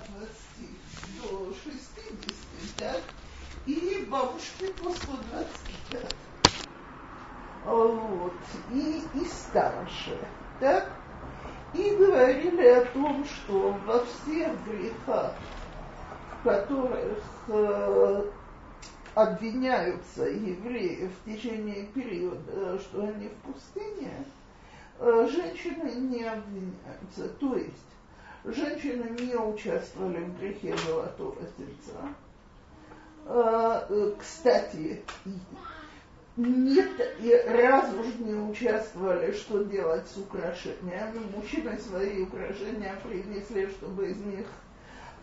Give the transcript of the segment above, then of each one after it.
от 20 до 60, так? И бабушке по 125. Вот. И, и старше. Так? И говорили о том, что во всех грехах, в которых э, обвиняются евреи в течение периода, что они в пустыне, э, женщины не обвиняются. То есть женщины не участвовали в грехе золотого тельца. Э, э, кстати, нет, раз уж не участвовали, что делать с украшениями. Мужчины свои украшения принесли, чтобы из них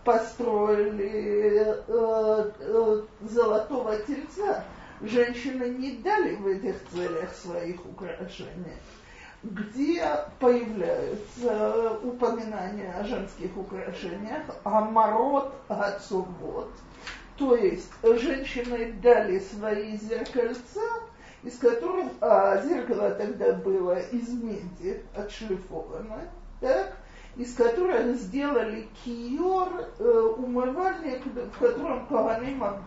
построили э, золотого тельца. Женщины не дали в этих целях своих украшений. Где появляются упоминания о женских украшениях, а мород отцовод. То есть женщины дали свои зеркальца, из которых а, зеркало тогда было из меди отшлифовано, так, из которых сделали киор, э, умывальник, в котором Коганим об,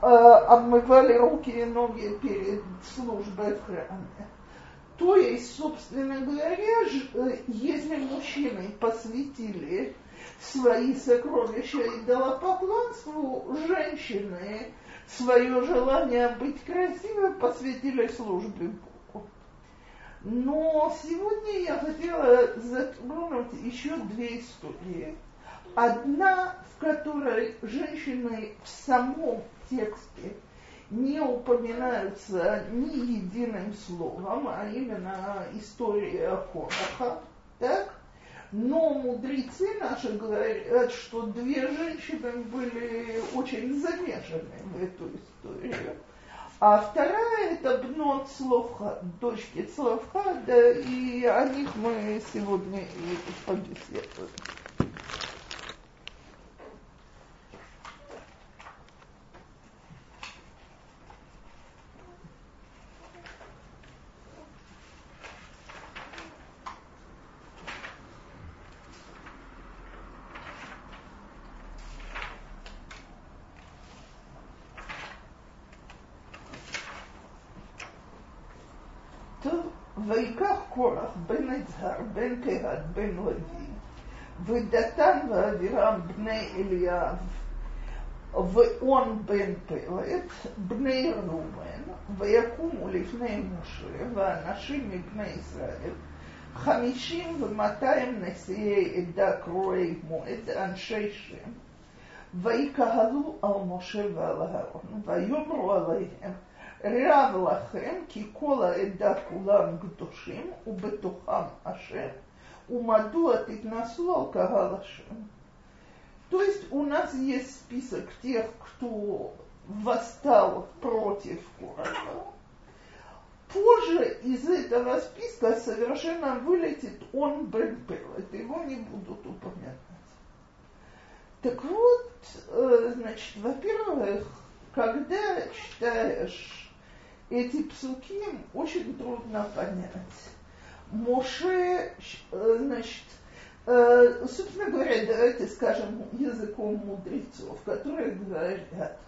э, обмывали руки и ноги перед службой в храме. То есть, собственно говоря, э, если мужчины посвятили свои сокровища идолопоклонству, женщины свое желание быть красивой посвятили службе Богу. Но сегодня я хотела затронуть еще две истории. Одна, в которой женщины в самом тексте не упоминаются ни единым словом, а именно история Кораха, так? Но мудрецы наши говорят, что две женщины были очень замешаны в эту историю. А вторая это Бнот Словха, дочки Словхада, и о них мы сегодня и побеседуем. בני אליאב, ואון בן פלט, בני ראובן, ויקומו לפני משה ואנשים מבני ישראל, חמישים ומאתיים נשיאי עדה קרואי מועד, אנשי שם, ויקהלו על משה ועל אהרון, ויאמרו עליהם, רב לכם כי כל העדה כולם קדושים ובתוכם השם, ומדוע תתנסו על קהל השם. То есть у нас есть список тех, кто восстал против Короля. Позже из этого списка совершенно вылетит он Бен Пелет, его не будут упоминать. Так вот, значит, во-первых, когда читаешь эти псуки очень трудно понять. Моше, э, значит, э, собственно говоря, давайте скажем языком мудрецов, которые говорят,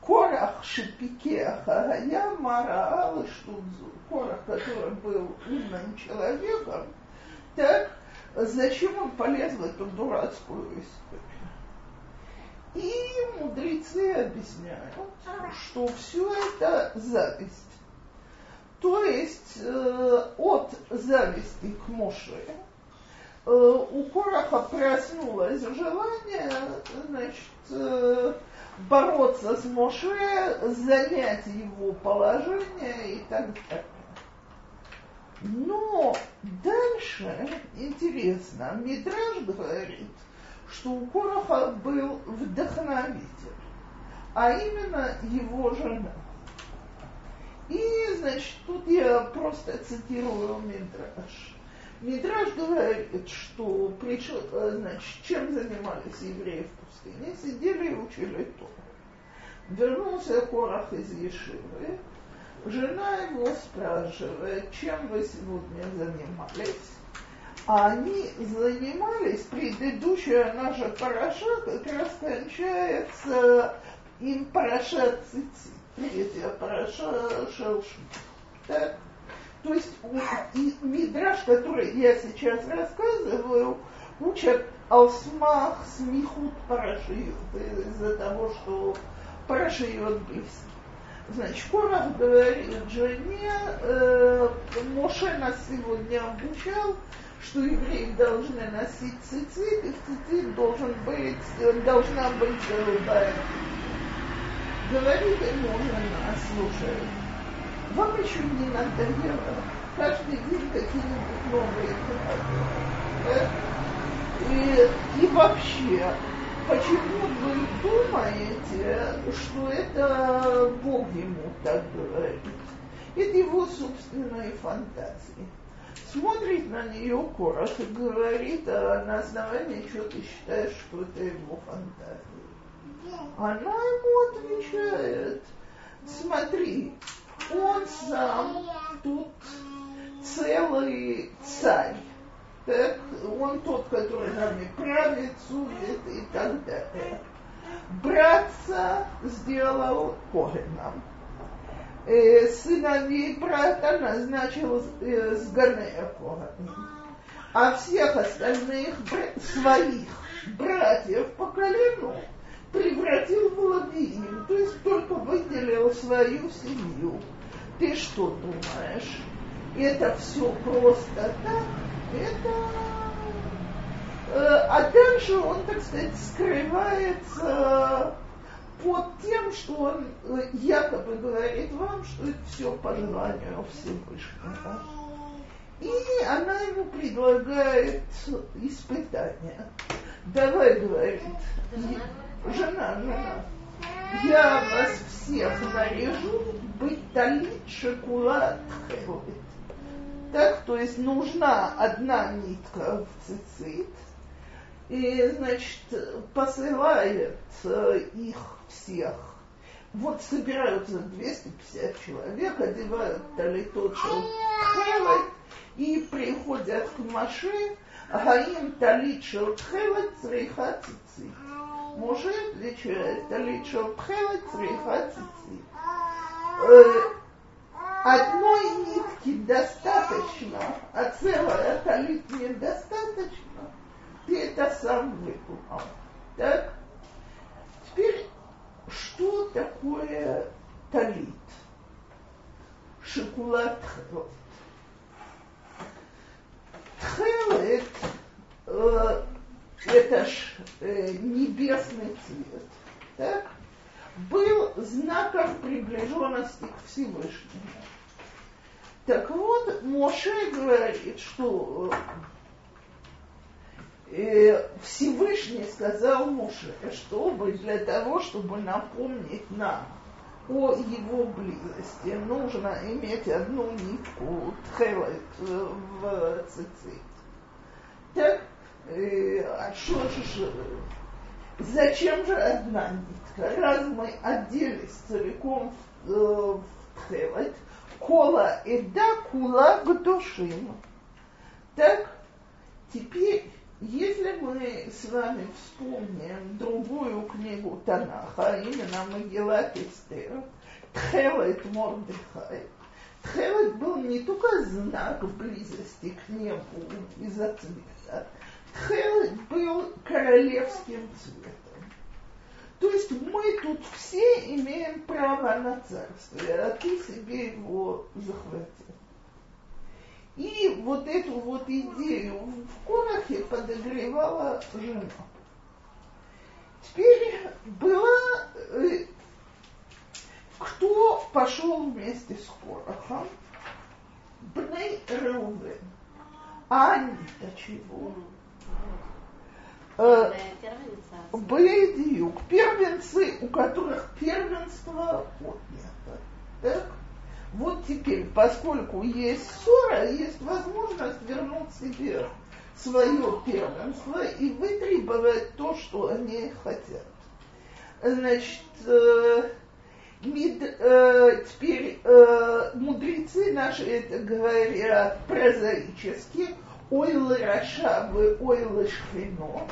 Корах Шипикех Агая Мараал Штудзу. Корах, который был умным человеком, так, зачем он полез в эту дурацкую историю? И мудрецы объясняют, что все это зависть. То есть э, от зависти к Моше э, у Короха проснулось желание значит, э, бороться с Моше, занять его положение и так далее. Но дальше интересно, Мидраж говорит, что у Короха был вдохновитель, а именно его жена. И, значит, тут я просто цитирую Мидраш. Мидраш говорит, что пришел, значит, чем занимались евреи в пустыне, сидели и учили то. Вернулся Корах из Ешивы, жена его спрашивает, чем вы сегодня занимались, они занимались, предыдущая наша параша как раз кончается им параша цицит, третья параша шелши. Так? То есть и мидраж, который я сейчас рассказываю, учат алсмах смехут парашиют из-за того, что парашиют близки. Значит, Корах говорит жене, э, Моше нас сегодня обучал, что евреи должны носить цицит, и в цицит должен быть, должна быть голубая. Говорит ему жена, слушай, вам еще не надоело каждый день какие-нибудь новые. И, и вообще, почему вы думаете, что это Бог ему так говорит? Это его собственные фантазии. Смотрит на нее и говорит, а на основании чего ты считаешь, что это его фантазия? Она ему отвечает, смотри, он сам тут целый царь. Так, он тот, который нами правит, судит и так далее. Братца сделал Коэном. Э, сыновей брата назначил э, с Ганея Коэном. А всех остальных своих братьев по колену превратил в лавиим, то есть только выделил свою семью. Ты что думаешь? Это все просто так? Это... Э, а дальше он, так сказать, скрывается под тем, что он э, якобы говорит вам, что это все по желанию Всевышнего. И она ему предлагает испытание. Давай, говорит, жена, жена, я вас всех наряжу быть талит хелвит. Так, то есть нужна одна нитка в цицит, и, значит, посылает э, их всех. Вот собираются 250 человек, одевают талитот хелет и приходят к Маше, Гаим талит шелтхелет цриха цицит. Моше отвечает, талит шелтхелет цриха одной нитки достаточно, а целая талит недостаточно, ты это сам выдумал. Так? Теперь, что такое талит? Шоколад хелет. Тхелет э, это ж э, небесный цвет. Так? был знаком приближенности к Всевышнему. Так вот, Моше говорит, что э, Всевышний сказал Моше, чтобы для того, чтобы напомнить нам о его близости, нужно иметь одну нитку тхелет в цицит. Так, э, а что же, зачем же одна нитка? Раз мы оделись целиком э, в тхелет, кола эда кула гдушим. Так, теперь, если мы с вами вспомним другую книгу Танаха, именно Магеллат Эстер, Тхелет Мордыхай, Тхелет был не только знак близости к небу из-за цвета, Тхелет был королевским цветом. То есть мы тут все имеем право на царствие, а ты себе его захватил. И вот эту вот идею в Корахе подогревала жена. Теперь была... Э, кто пошел вместе с Корахом? Бней Реувен. А они-то чего? Э, Бейдиюк, первенцы, у которых первенство отнято. Так? Вот теперь, поскольку есть ссора, есть возможность вернуть себе свое первенство и вытребовать то, что они хотят. Значит, э, мид, э, теперь э, мудрецы наши это говорят прозаически, ойлы Рашавы, ойлы Шхино,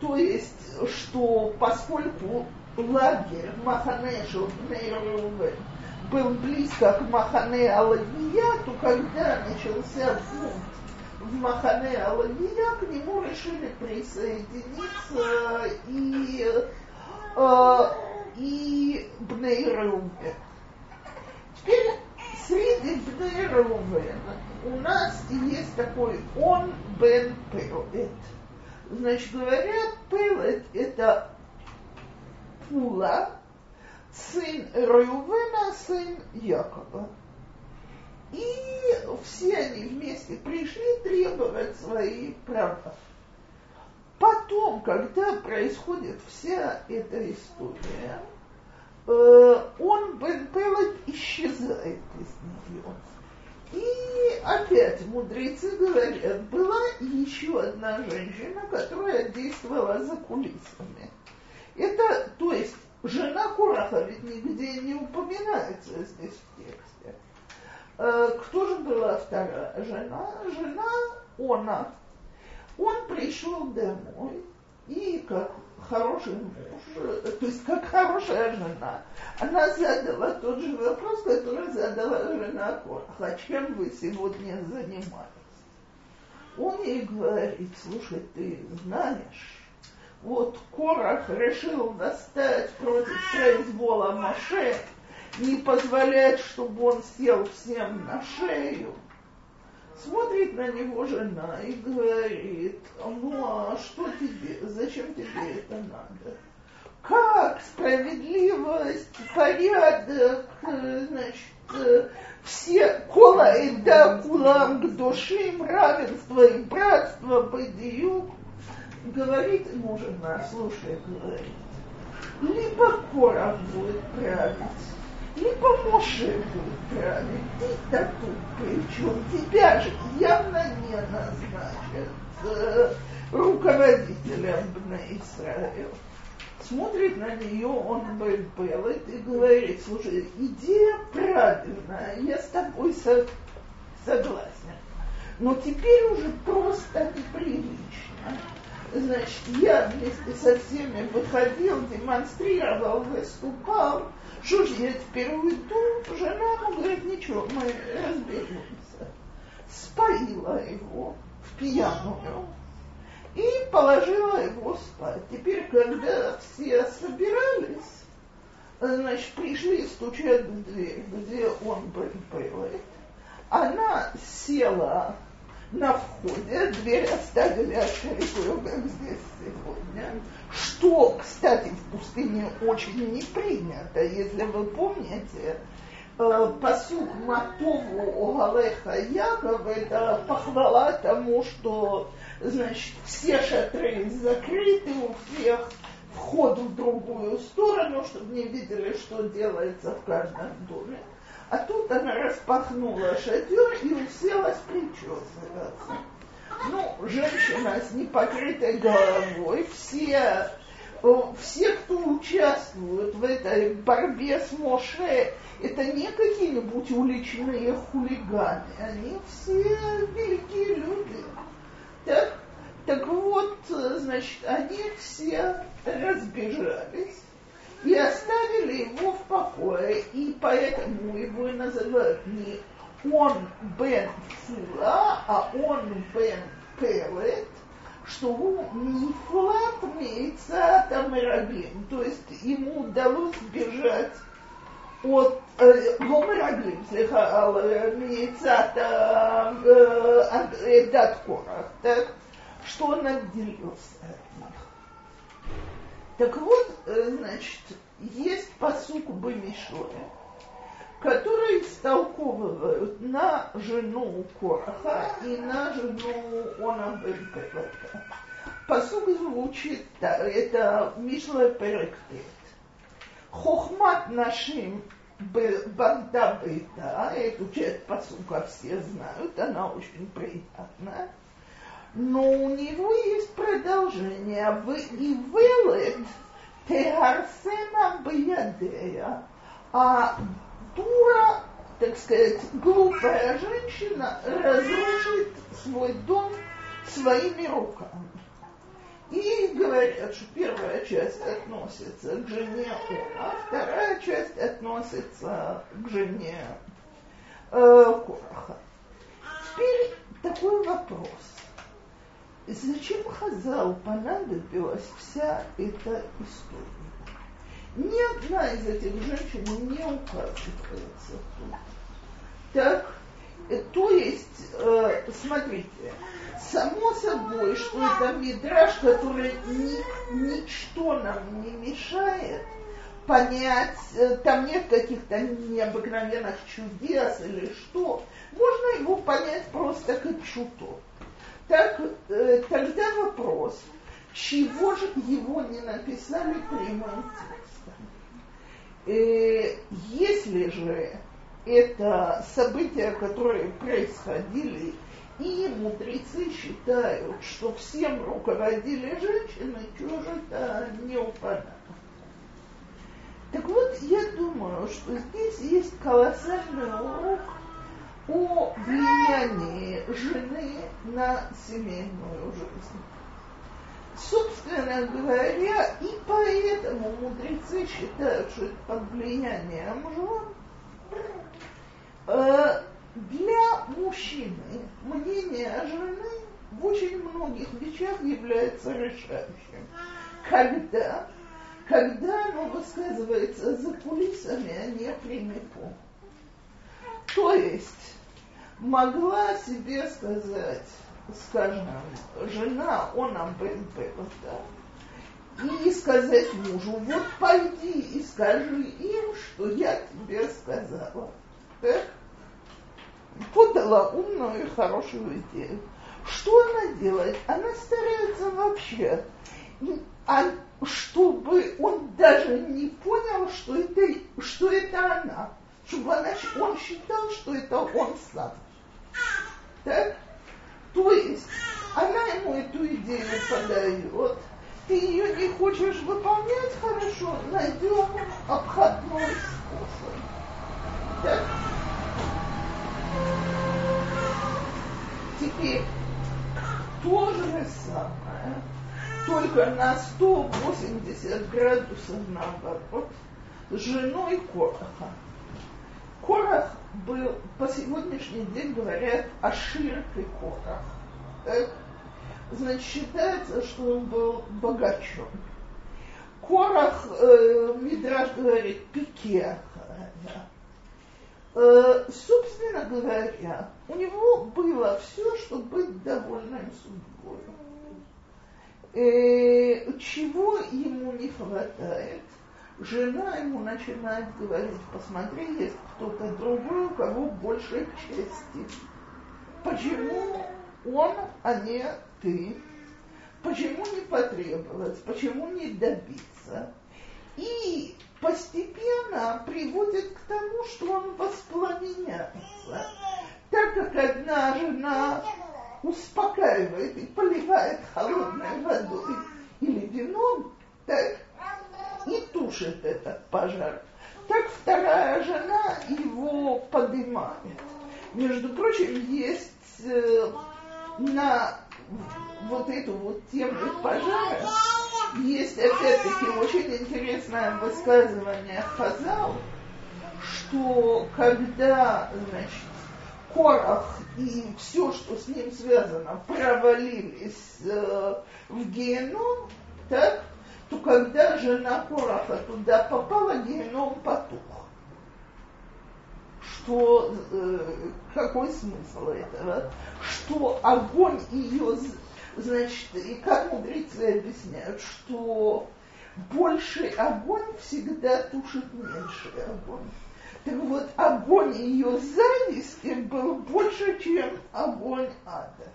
то есть, что поскольку лагерь Маханешу Нейрувен был близко к Махане Алавия, то когда начался бунт в Махане Алавия, к нему решили присоединиться и, э, и Бнейрувен. Теперь среди Бнейрувен у нас есть такой он бен Пелет. Значит, говорят, Пелет это Пула, сын Рeuвена, сын Якова. И все они вместе пришли требовать свои права. Потом, когда происходит вся эта история, э, он, Бен Пелет, исчезает из нее. И опять мудрецы говорят, была еще одна женщина, которая действовала за кулисами. Это, то есть, жена Кураха ведь нигде не упоминается здесь в тексте. Э, кто же была вторая жена? Жена Она. Он пришел домой и как хороший муж, то есть как хорошая жена, она задала тот же вопрос, который задала жена Кораха. Чем вы сегодня занимались? Он ей говорит, слушай, ты знаешь, вот Корах решил достать против произвола Маше, не позволять, чтобы он сел всем на шею. Смотрит на него жена и говорит, ну а что тебе, зачем тебе это надо? Как справедливость, порядок, значит, все кола и да кулам к душим, равенство и братство, бадиюк, говорит ему жена, слушай, говорит, либо Корах будет править, либо Моше будет править. Ты-то тут при чем? Тебя же явно не назначат э, руководителем на Израиль. Смотрит на нее он Белет и говорит, слушай, идея правильная, я с тобой со- согласен. Но теперь уже просто неприлично значит, я вместе со всеми выходил, демонстрировал, выступал. Что же я теперь уйду? Жена говорит, ничего, мы разберемся. Споила его в пьяную и положила его спать. Теперь, когда все собирались, значит, пришли и стучат в дверь, где он был, она села на входе, дверь оставили открытую, как здесь сегодня, что, кстати, в пустыне очень не принято, если вы помните, э, посуд Матову Галеха Яков это похвала тому, что значит, все шатры закрыты, у всех вход в другую сторону, чтобы не видели, что делается в каждом доме. А тут она распахнула шатер и уселась причесываться. Ну, женщина с непокрытой головой, все, все, кто участвует в этой борьбе с Моше, это не какие-нибудь уличные хулиганы, они все великие люди. Так, так вот, значит, они все разбежались и оставили его в покое, и поэтому его и называют не он бен Фула, а он бен Пелет, что он Нифлат Мейца Мерагим, то есть ему удалось сбежать от Гомераглим, слегка Мейца Эдат Корах, так, что он отделился от них. Так вот, э, значит, есть посук Бамишоя, который истолковывают на жену Кораха и на жену Она Бенпелета. Посук звучит это Мишла Перектет. Хохмат нашим Банда Бейта, эту часть посука все знают, она очень приятная но у него есть продолжение. Вы и вылет тегарсена биядея. А дура так сказать, глупая женщина разрушит свой дом своими руками. И говорят, что первая часть относится к жене Она, вторая часть относится к жене э, Кораха. Теперь такой вопрос. Зачем Хазал понадобилась вся эта история? Ни одна из этих женщин не указывается тут. Так, э, то есть, э, смотрите, само собой, что это мидраж, который ни, ничто нам не мешает понять, э, там нет каких-то необыкновенных чудес или что, можно его понять просто как чуто. Так, э, тогда вопрос, чего же его не написали прямым текстом? Если же это события, которые происходили и мудрецы считают, что всем руководили женщины, чего же это не упомянуто. Так вот, я думаю, что здесь есть колоссальный урок о влиянии жены на семейную жизнь. Собственно говоря, и поэтому мудрецы считают, что это под влиянием жен э, для мужчины мнение жены в очень многих вещах является решающим. Когда, когда оно высказывается за кулисами, а не прямиком. То есть могла себе сказать, скажем, жена, он бен да, и сказать мужу, вот пойди и скажи им, что я тебе сказала. Так? подала умную и хорошую идею. Что она делает? Она старается вообще, а чтобы он даже не понял, что это, что это она. Чтобы она, он считал, что это он сам. Так? То есть она ему эту идею подает, ты ее не хочешь выполнять хорошо, найдем обходной способ. Так? Теперь то же самое, только на 180 градусов наоборот, с женой Короха. Корах был, по сегодняшний день говорят, Ашир и Корах. Так? Значит, считается, что он был богачом. Корах, э, Мидраш говорит, пикеха. Да. Э, собственно говоря, у него было все, чтобы быть довольным судьбой. Э, чего ему не хватает? Жена ему начинает говорить, посмотри, есть кто-то другой, у кого больше чести. Почему он, а не ты? Почему не потребовать? Почему не добиться? И постепенно приводит к тому, что он воспламеняется. Так как одна жена успокаивает и поливает холодной водой или вином, так и тушит этот пожар. Так вторая жена его поднимает. Между прочим, есть э, на вот эту вот тему пожара есть опять-таки очень интересное высказывание Хазал, что когда, значит, Корах и все, что с ним связано, провалились э, в геном, так, когда жена Кораха туда попала, геном потух. Что, э, какой смысл этого? Что огонь ее Значит, и как мудрецы объясняют, что больший огонь всегда тушит меньший огонь. Так вот, огонь ее зависти был больше, чем огонь ада.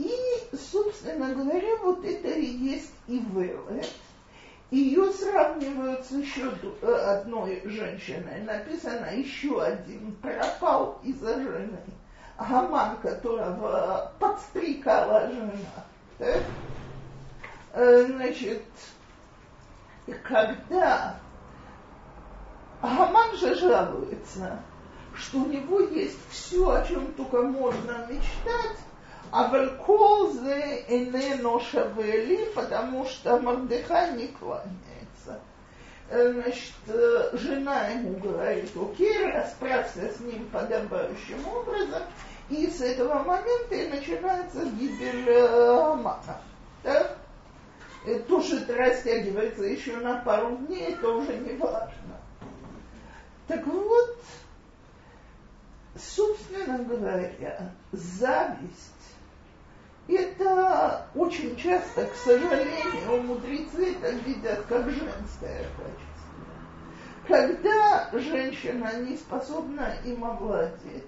И, собственно говоря, вот это и есть Ивелет. Ее сравнивают с еще одной женщиной. Написано, еще один пропал из-за жены. Гаман, которого подстрекала жена. Так? Э, значит, когда Гаман же жалуется, что у него есть все, о чем только можно мечтать, а Валькол зе энено шавели, потому что Мордыхай не кланяется. Э, значит, э, жена ему говорит, окей, расправься с ним подобающим образом, и с этого момента и начинается гибель э, Амана. Да? И то, что это растягивается еще на пару дней, это уже не важно. Так вот, собственно говоря, зависть это очень часто, к сожалению, мудрецы это видят как женское качество. Когда женщина не способна им овладеть,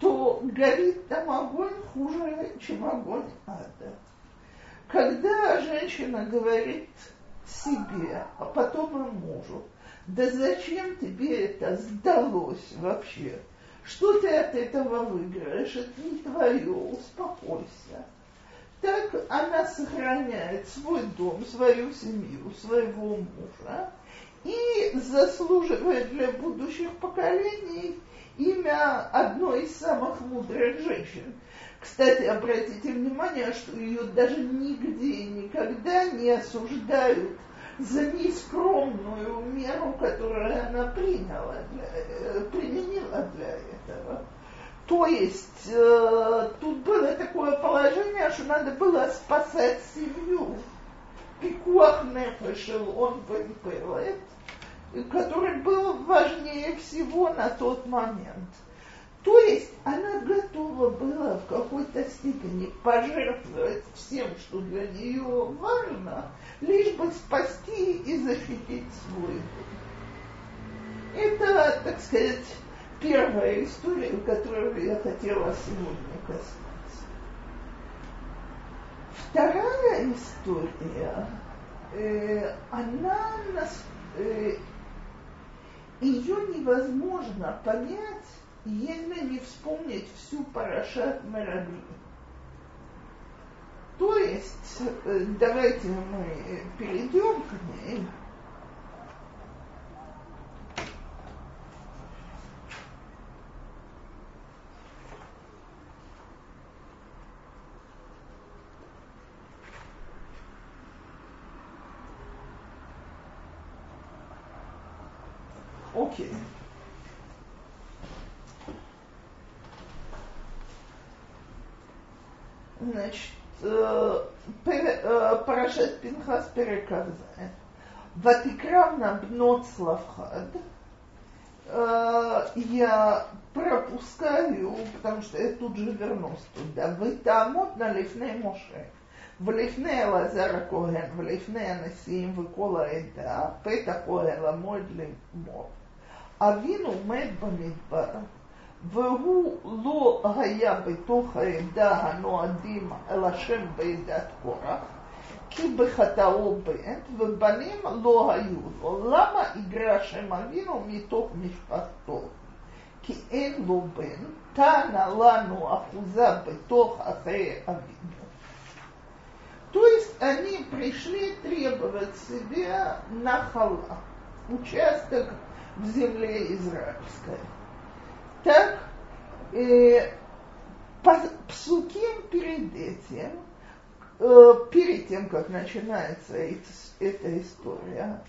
то горит там огонь хуже, чем огонь ада. Когда женщина говорит себе, а потом и мужу, да зачем тебе это сдалось вообще? Что ты от этого выиграешь? Это не твое, успокойся. Так она сохраняет свой дом, свою семью, своего мужа и заслуживает для будущих поколений имя одной из самых мудрых женщин. Кстати, обратите внимание, что ее даже нигде никогда не осуждают за нескромную меру, которую она приняла для, э, применила для этого. То есть э, тут было такое положение, что надо было спасать семью. Пикуах нефешел он выпилает, который был важнее всего на тот момент. То есть она готова была в какой-то степени пожертвовать всем, что для нее важно, лишь бы спасти и защитить свой дом. Это, так сказать, первая история, которую я хотела сегодня коснуться. Вторая история, э, она нас, э, ее невозможно понять, если не вспомнить всю Парашат Мерагли. То есть, э, давайте мы перейдем к ней. Окей. Okay. Значит, э, э, Парашет Пинхас Переказе. Ватикравна бнот Славхад. Э, я пропускаю, потому что я тут же вернусь туда. Вы тамот на лифне Моше. ולפני אלעזר הכהן ולפני הנשיאים וכל העדה, פתח כהן לעמוד לאמור. אבינו מת במדבר, והוא לא היה בתוך העדה הנועדים אל השם בעדת קורח, כי בחטאו בן, ובנים לא היו לו. למה יגרע שם אבינו מתוך משפחתו? כי אין לו בן, תענה לנו אחוזה בתוך אחרי אבינו. То есть они пришли требовать себе нахала, участок в земле израильской. Так, э, псуким перед этим, э, Э, перед тем, как начинается эта история,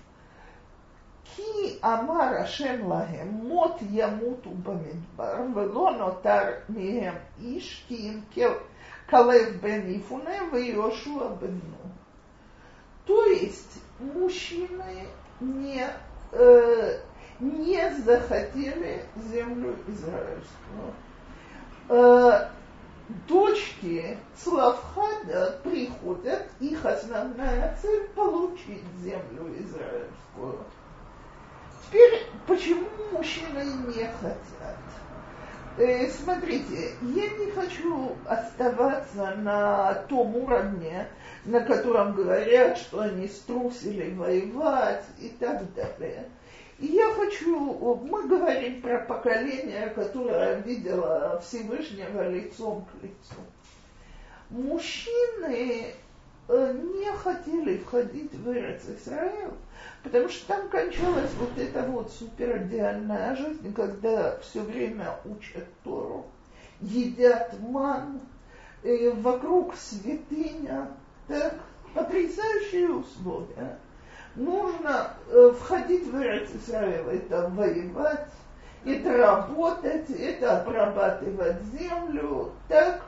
Ки амар Ашем лахем мот ямуту бамидбар вело нотар мием иш ки им калев бен Ифуне и Йошуа бен Ну. То есть мужчины не, э, не захотели землю израильскую. Э, дочки Славхада приходят, их основная цель получить землю израильскую. Теперь, почему мужчины не хотят? Э, смотрите, я не хочу оставаться на том уровне, на котором говорят, что они струсили воевать и так далее. И я хочу, мы говорим про поколение, которое видело Всевышнего лицом к лицу. Мужчины э, не хотели входить в Исраил, потому что там кончалась вот эта вот суперидеальная жизнь, когда все время учат Тору, едят ман, э, вокруг святыня, так, потрясающие условия. Нужно э, входить в Исраил, это воевать, это работать, это обрабатывать землю, так,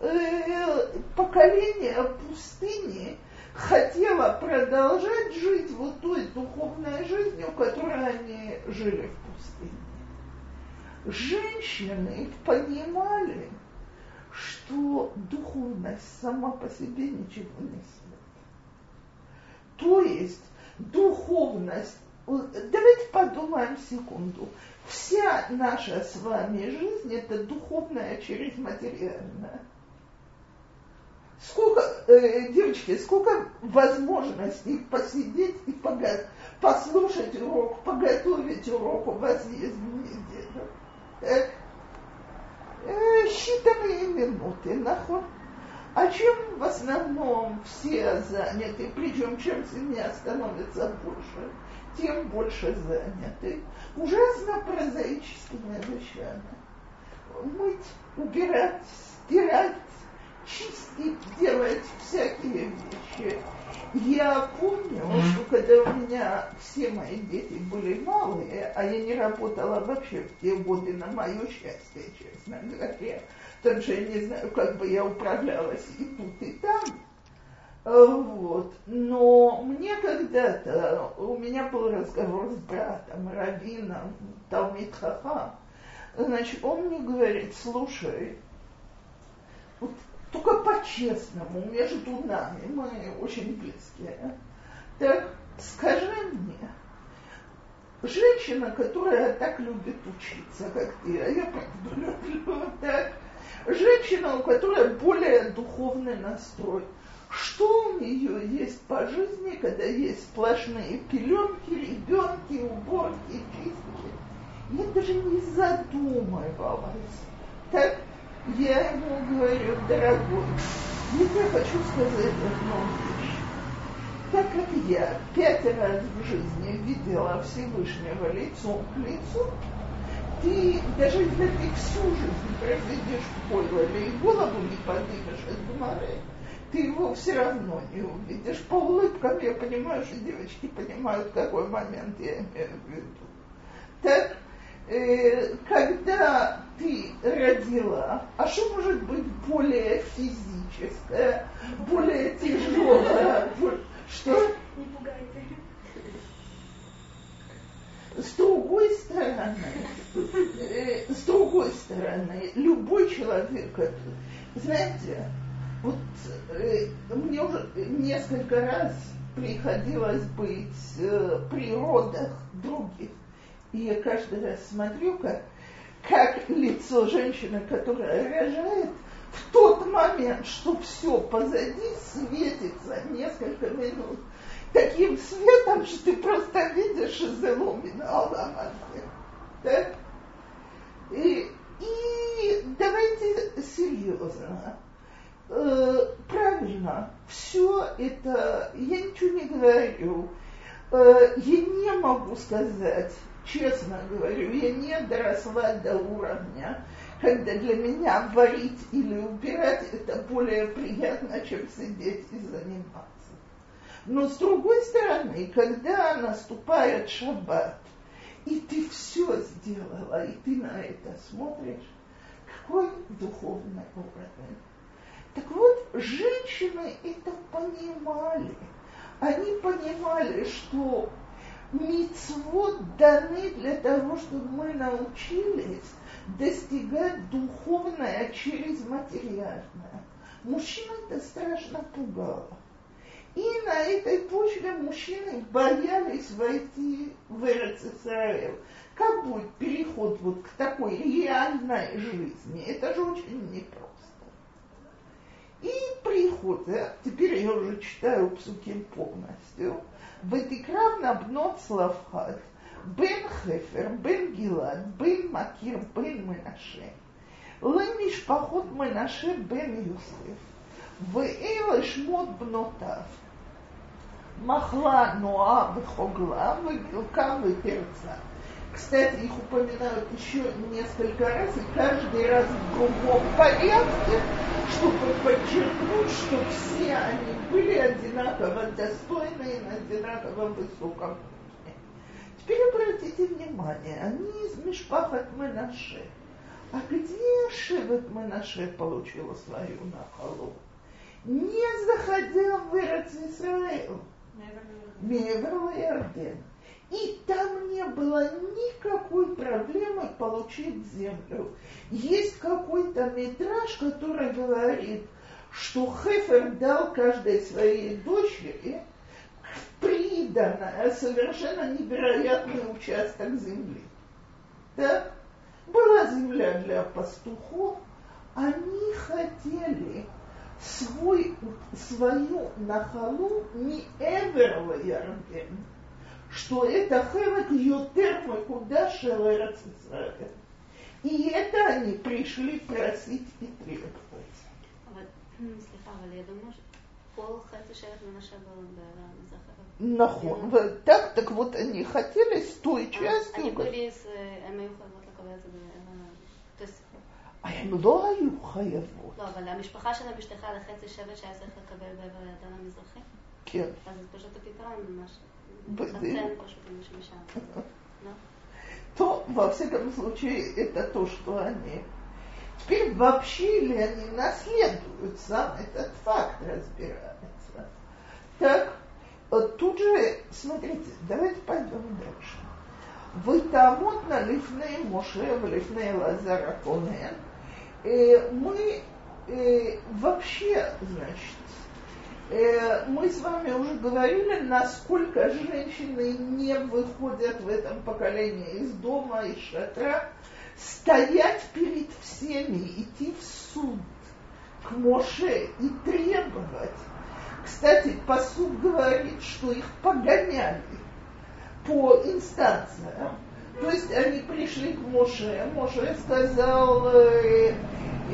э, поколение пустыни хотело продолжать жить вот той духовной жизнью, которой они жили в пустыне. Женщины понимали, что духовность сама по себе ничего не стоит. То есть духовность, давайте подумаем секунду, вся наша с вами жизнь это духовная через материальное. Сколько, э, девочки, сколько возможностей посидеть и пога- послушать урок, поготовить урок у вас есть в неделю. Так? Э, считанные минуты, нахуй. А чем в основном все заняты, причем чем семья становится больше, тем больше заняты. Ужасно прозаическими вещами. Мыть, убирать, стирать, чистить, делать всякие вещи. Я помню, что когда у меня все мои дети были малые, а я не работала вообще в те годы на мое счастье, честно говоря, так же я не знаю, как бы я управлялась и тут, и там. А, вот. Но мне когда-то, у меня был разговор с братом, раввином, Талмит Хаха, значит, он мне говорит, слушай, вот только по-честному, между нами, мы очень близкие. Так скажи мне, женщина, которая так любит учиться, как ты, а я правда люблю, так, женщина, у которой более духовный настрой, что у нее есть по жизни, когда есть сплошные пеленки, ребенки, уборки, чистки. Я даже не задумывалась. Так я ему говорю, дорогой, я тебе хочу сказать одну вещь. Так как я пять раз в жизни видела Всевышнего лицом к лицу, ты, даже если ты всю жизнь проведешь в Пойлале и голову не поднимешь от Гмары, ты его все равно не увидишь. По улыбкам я понимаю, что девочки понимают, какой момент я имею в виду. Так Э, когда ты родила, а что может быть более физическое, более тяжелое? Что? Не пугайте. С другой стороны, э, с другой стороны, любой человек, знаете, вот э, мне уже несколько раз приходилось быть э, при родах других и я каждый раз смотрю, как, как лицо женщины, которая рожает, в тот момент, что все позади, светится несколько минут таким светом, что ты просто видишь из Илумина Аламазе. Да? И, и давайте серьезно. Э, правильно, все это, я ничего не говорю, э, я не могу сказать, честно говорю, я не доросла до уровня, когда для меня варить или убирать это более приятно, чем сидеть и заниматься. Но с другой стороны, когда наступает шаббат, и ты все сделала, и ты на это смотришь, какой духовный уровень. Так вот, женщины это понимали. Они понимали, что мицвод даны для того, чтобы мы научились достигать духовное через материальное. Мужчина это страшно пугало. И на этой почве мужчины боялись войти в Израиль. Как будет переход вот к такой реальной жизни? Это же очень непросто. И приходят, теперь я уже читаю псуким полностью, ותקרב נא בנות צלפחד, בן חפר, בן גלעד, בן מכיר, בן מנשה, למשפחות מנשה בן יוסף, ואלה שמות בנותיו, מחלה, נועה וחוגלה, וגילקה ופרצה. Кстати, их упоминают еще несколько раз, и каждый раз в другом порядке, чтобы подчеркнуть, что все они были одинаково достойны и на одинаково высоком Теперь обратите внимание, они из Мишпахат Менаше. А где Шевет Менаше получила свою нахалу? Не заходя в Эрец Израил, Мевер Ярден. И там не было никакой проблемы получить землю. Есть какой-то метраж, который говорит, что Хефер дал каждой своей дочери приданное, совершенно невероятный участок земли. Так? Была земля для пастухов, они хотели свой, свою нахалу не эверла что это хевет ютер куда шелерец Израиль. И это они пришли просить и требовать. נכון, так, так вот они хотели с той частью. они были с, הם היו חייבות לקבל את זה, הם לא היו חייבות. לא, אבל המשפחה שלהם השתייכה לחצי שבט שהיה צריך לקבל בעבר הירדן המזרחי? כן. אז זה פשוט הפתרון ממש. то, во всяком случае, это то, что они. Теперь вообще ли они наследуют, сам этот факт разбирается. Так, вот тут же, смотрите, давайте пойдем дальше. Вытамот на лифные Моше, в лифные Лазара Конен. Э, мы э, вообще, значит, мы с вами уже говорили, насколько женщины не выходят в этом поколении из дома, из шатра, стоять перед всеми, идти в суд к Моше и требовать. Кстати, посуд говорит, что их погоняли по инстанциям. То есть они пришли к Моше, Моше сказал, э, э,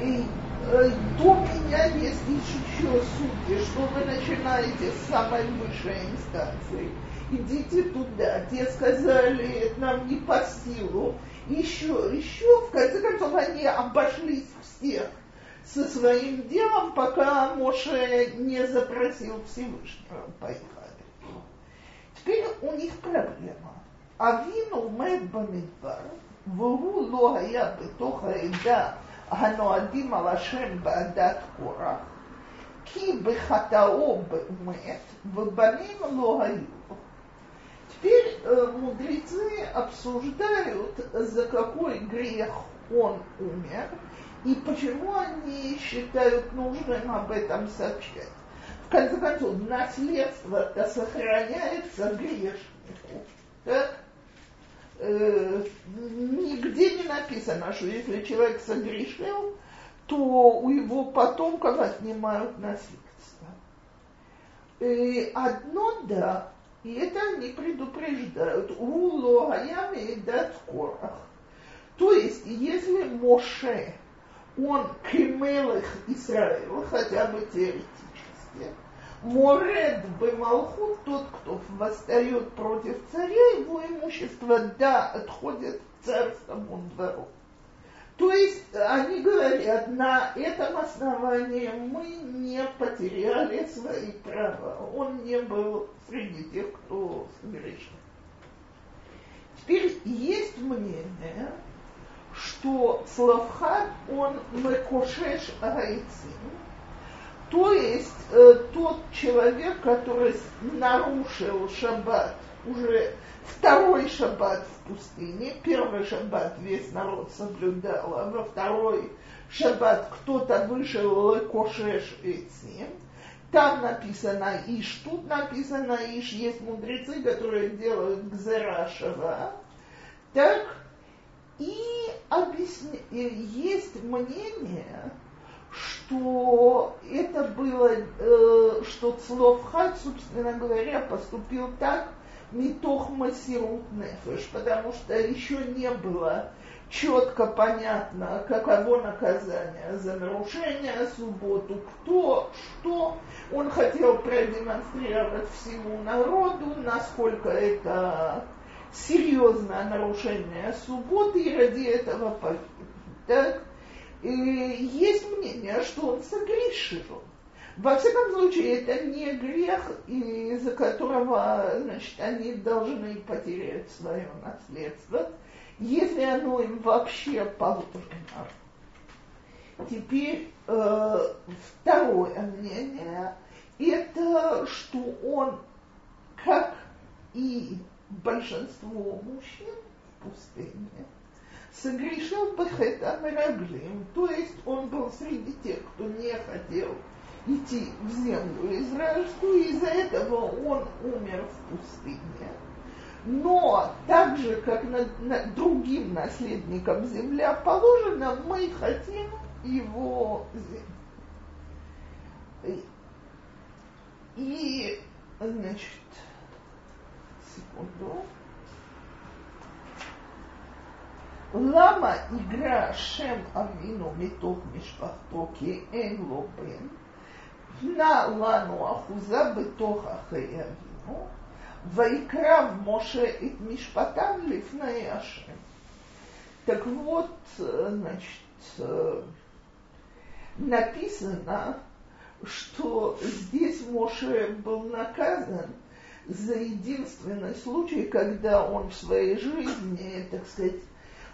э, Э, до меня есть еще судьи, что вы начинаете с самой высшей инстанции. Идите туда, те сказали, это нам не по силу. Еще, еще, в конце концов, они обошлись всех со своим делом, пока Моше не запросил Всевышнего поехали. Теперь у них проблема. Авину мэр бамидбар, вугу лоая бетоха и да הנועדים על השם בעדת קורח, כי בחטאו מת, ובנים לא היו. Теперь э, мудрецы обсуждают, за какой грех он умер, и почему они считают нужным об этом сообщать. В конце концов, наследство-то сохраняется грешнику. Так? Э, нигде не написано, что если человек согрешил, то у его потомков отнимают наследство. И одно да, и это они предупреждают. Уло аями дат корах. То есть, если Моше, он кемелых Израиля, хотя бы теоретически, Моред Бемалхут, тот, кто восстает против царя, его имущество, да, отходит царскому двору. То есть они говорят, на этом основании мы не потеряли свои права. Он не был среди тех, кто согрешил. Теперь есть мнение, что Славхат, он мекошеш агайцин, то есть э, тот человек, который нарушил шаббат уже второй шаббат в пустыне, первый шаббат весь народ соблюдал, а во второй шаббат кто-то вышел лекошеш этим. Там написано Иш, тут написано Иш, есть мудрецы, которые делают Гзерашева. Так, и объясня... есть мнение, что это было, э, что Цловхат, собственно говоря, поступил так, митох масирут нефеш, потому что еще не было четко понятно, каково наказание за нарушение субботу, кто, что. Он хотел продемонстрировать всему народу, насколько это серьезное нарушение субботы, и ради этого погиб. Так? И есть мнение, что он согрешил. Во всяком случае, это не грех, из-за которого значит, они должны потерять свое наследство если оно им вообще положено. Теперь э, второе мнение, это что он, как и большинство мужчин в пустыне, согрешил Бахета Раглим, то есть он был среди тех, кто не хотел идти в землю израильскую, и из-за этого он умер в пустыне. Но так же, как на, на другим наследникам земля положена, мы хотим его и, и значит, секунду. למה יגרע שם אבינו מתוך משפחתו כי אין לו בן? נע לנו אחוזה בתוך אחי אבינו, Вайкрав Моше и Мишпатан лифней Ашем. Так вот, значит, написано, что здесь Моше был наказан за единственный случай, когда он в своей жизни, так сказать,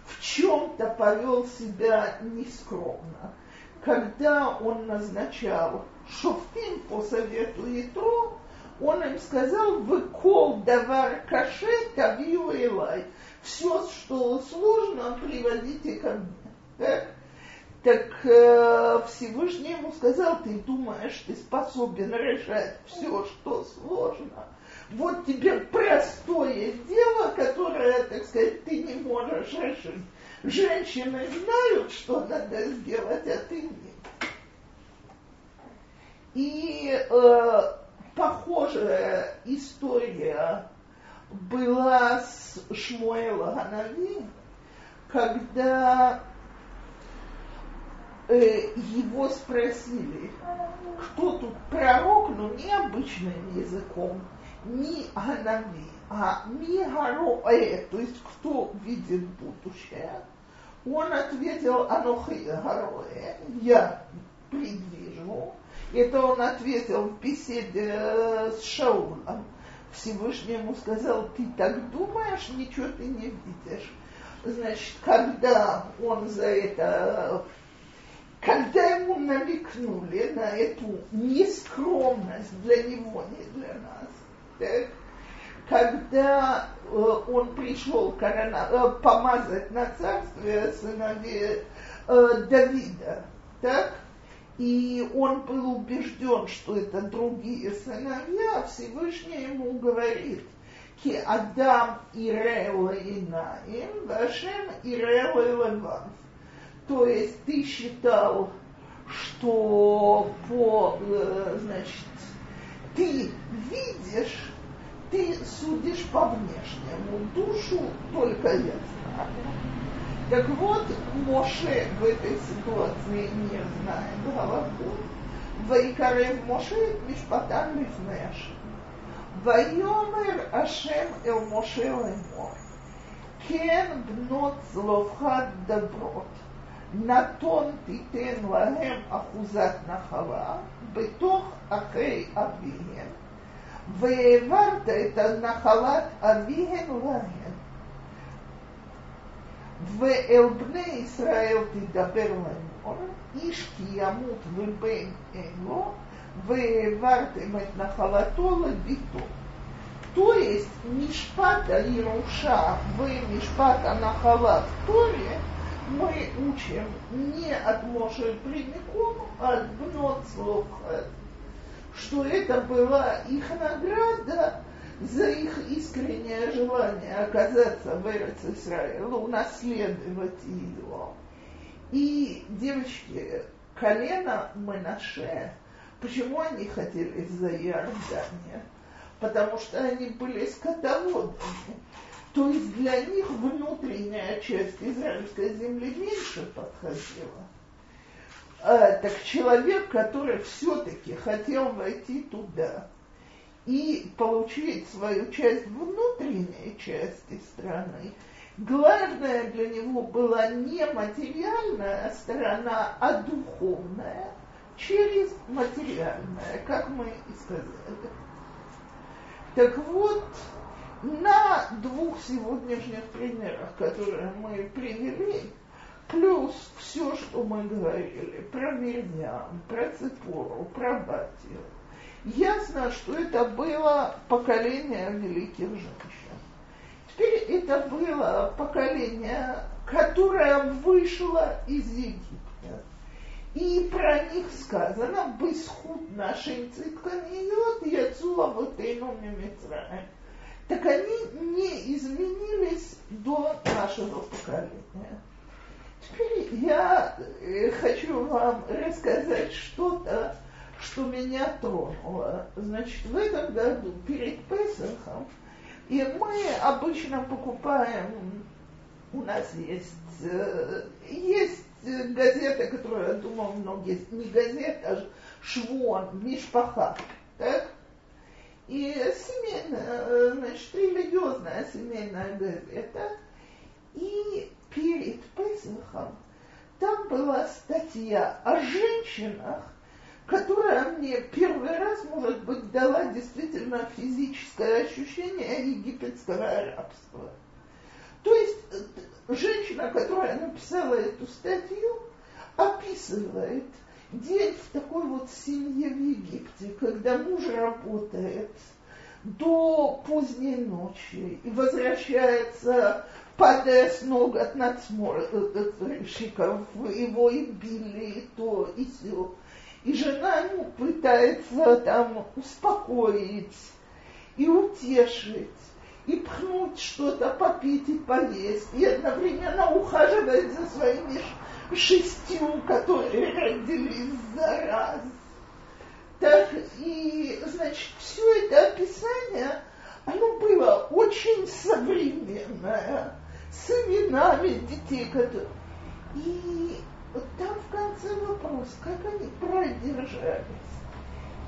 в чем-то повел себя нескромно. Когда он назначал шофтим по совету Итро, он им сказал, вы кол давар каше тавию элай. Все, что сложно, приводите ко мне. Так, так э, Всевышний ему сказал, ты думаешь, ты способен решать все, что сложно. Вот тебе простое дело, которое, так сказать, ты не можешь решить. Женщины знают, что надо сделать, а ты нет. И э, похожая история была с Шмуэла Ганави, когда э, его спросили, кто тут пророк, но не обычным языком, не Ганави, а Мигароэ, то есть кто видит будущее. Он ответил, Анохи Гароэ, я предвижу, это он ответил в беседе с Шаулом. Всевышний ему сказал, ты так думаешь, ничего ты не видишь. Значит, когда он за это, когда ему намекнули на эту нескромность для него, не для нас, так, когда э, он пришел корона, э, помазать на царствие сыновей э, Давида, так, и он был убежден, что это другие сыновья, Всевышний ему говорит, ки Адам Ирела Инаим, Вашем Ирела Леван. То есть ты считал, что по, э, значит, ты видишь, ты судишь по внешнему, душу только я знаю. Так вот, Моше в этой ситуации не знает голову. Ваикарев Моше мишпатан лифнеш. Вайомер Ашем эл Моше лаймор. Кен бнот зловхат доброт. Натон титен лаем ахузат нахава. בתוך אחי אביהם, והעברת את הנחלת אביהם להם. ואל בני ישראל תדבר לאמור, איש כי ימות ובן אין לו, והעברתם את נחלתו לביתו. То есть Мишпата Ируша в Мишпата Нахала в Торе мы учим не от Моше прямиком, а от Бнот что это была их награда за их искреннее желание оказаться в Эрец Исраилу, унаследовать его. И, девочки, колено Менаше, почему они хотели за Иордания? потому что они были скотоводами. То есть для них внутренняя часть израильской земли меньше подходила. А, так человек, который все-таки хотел войти туда и получить свою часть внутренней части страны, главное для него была не материальная сторона, а духовная через материальное, как мы и сказали. Так вот, на двух сегодняшних примерах, которые мы привели, плюс все, что мы говорили про Мирьям, про Цепору, про Батию, ясно, что это было поколение великих женщин. Теперь это было поколение, которое вышло из Египта. И про них сказано «Бысхуд нашим цитканиот яцуа вот Мицраем». Так они не изменились до нашего поколения. Теперь я э, хочу вам рассказать что-то, что меня тронуло. Значит, в этом году перед Песохом, и мы обычно покупаем, у нас есть, э, есть газета, которую, я думаю, многие, не газета, а швон, мишпаха, так? И семейная, значит, религиозная семейная газета. И перед Песохом там была статья о женщинах, которая мне первый раз, может быть, дала действительно физическое ощущение египетского рабства. То есть женщина, которая написала эту статью, описывает день в такой вот семье в Египте, когда муж работает до поздней ночи и возвращается, падая с ног от надсмотрщиков, его и били, и то, и все. И жена ему пытается там успокоить и утешить и пхнуть что-то, попить и поесть, и одновременно ухаживать за своими шестью, которые родились за раз. Так и, значит, все это описание, оно было очень современное, с именами детей, которые... И там в конце вопрос, как они продержались.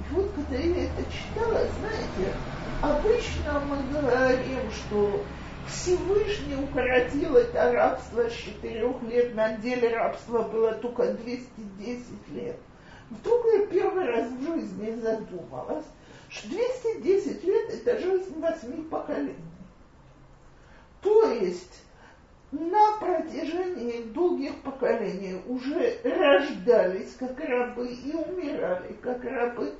И вот когда я это читала, знаете, обычно мы говорим, что Всевышний укоротил это рабство с четырех лет, на деле рабства было только 210 лет. Вдруг я первый раз в жизни задумалась, что 210 лет – это жизнь восьми поколений. То есть на протяжении долгих поколений уже рождались как рабы и умирали как рабы,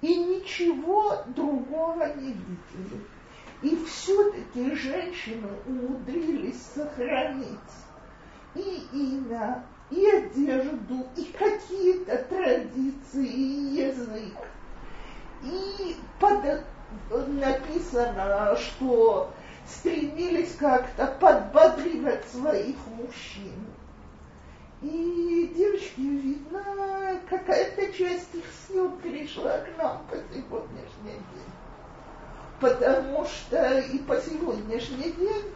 и ничего другого не видели. И все-таки женщины умудрились сохранить и имя, и одежду, и какие-то традиции, и язык. И под, написано, что стремились как-то подбодривать своих мужчин. И девочки, видно, какая-то часть их сил перешла к нам по сегодняшний день. Потому что и по сегодняшний день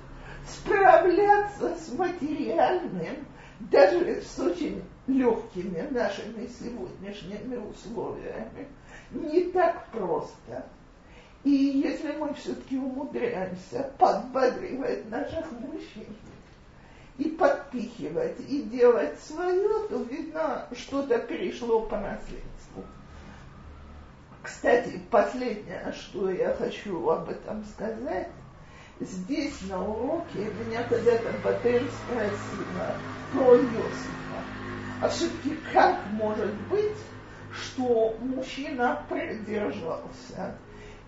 справляться с материальным, даже с очень легкими нашими сегодняшними условиями, не так просто. И если мы все-таки умудряемся подбодривать наших мужчин, и подпихивать, и делать свое, то видно, что-то перешло по наследству. Кстати, последнее, что я хочу об этом сказать, здесь на уроке меня когда-то Батель спросила про Иосифа. А все-таки как может быть, что мужчина продержался?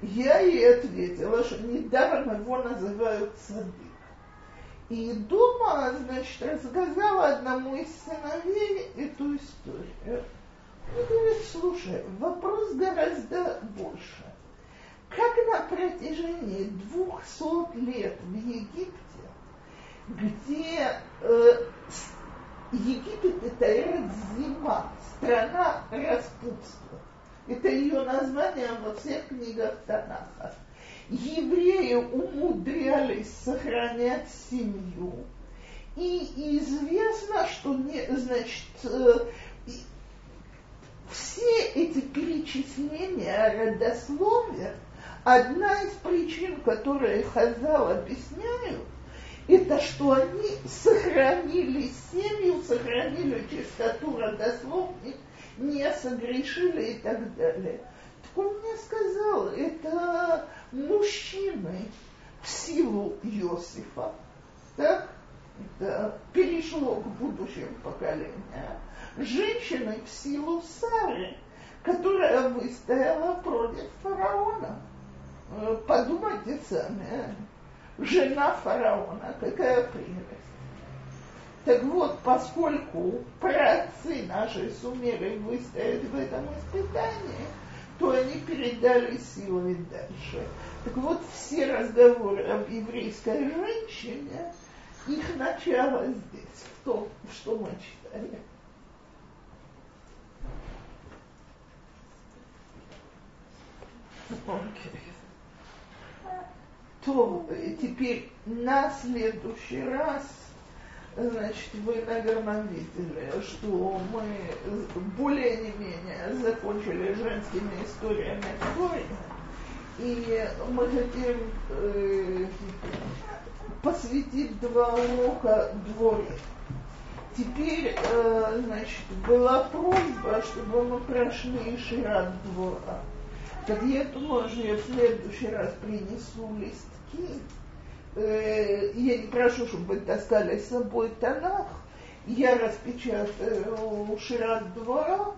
Я ей ответила, что недаром его называют садык. И дома, значит, рассказала одному из сыновей эту историю. Слушай, вопрос гораздо больше. Как на протяжении двухсот лет в Египте, где э, Египет это зима, страна распутства, Это ее название во всех книгах Танаха. Евреи умудрялись сохранять семью. И известно, что не, значит, э, все эти перечисления родословия, одна из причин, которые Хазал объясняют, это что они сохранили семью, сохранили чистоту родословных, не согрешили и так далее. Так он мне сказал, это мужчины в силу Иосифа, так, да, перешло к будущим поколениям, женщины в силу Сары, которая выстояла против фараона. Э, подумайте сами, жена фараона, какая прелесть. Так вот, поскольку праотцы наши сумели выстоять в этом испытании, то они передали силы дальше. Так вот, все разговоры об еврейской женщине, их начало здесь, в том, что мы читали. То теперь на следующий раз Значит, вы, наверное, видели, что мы более не менее закончили женскими историями Торы, и мы хотим э, посвятить два урока дворе. Теперь, э, значит, была просьба, чтобы мы прошли Шират двора. Так я что я в следующий раз принесу листки, э, я не прошу, чтобы вы таскали с собой Танах, я распечатаю Шират двора,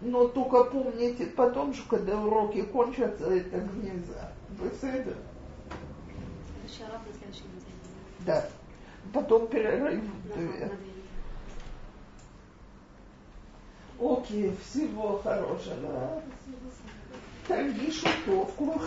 но только помните потом, что когда уроки кончатся, это внезапно. Беседа? Да. Потом перерыв две. Окей, всего хорошего. Торги шутовку.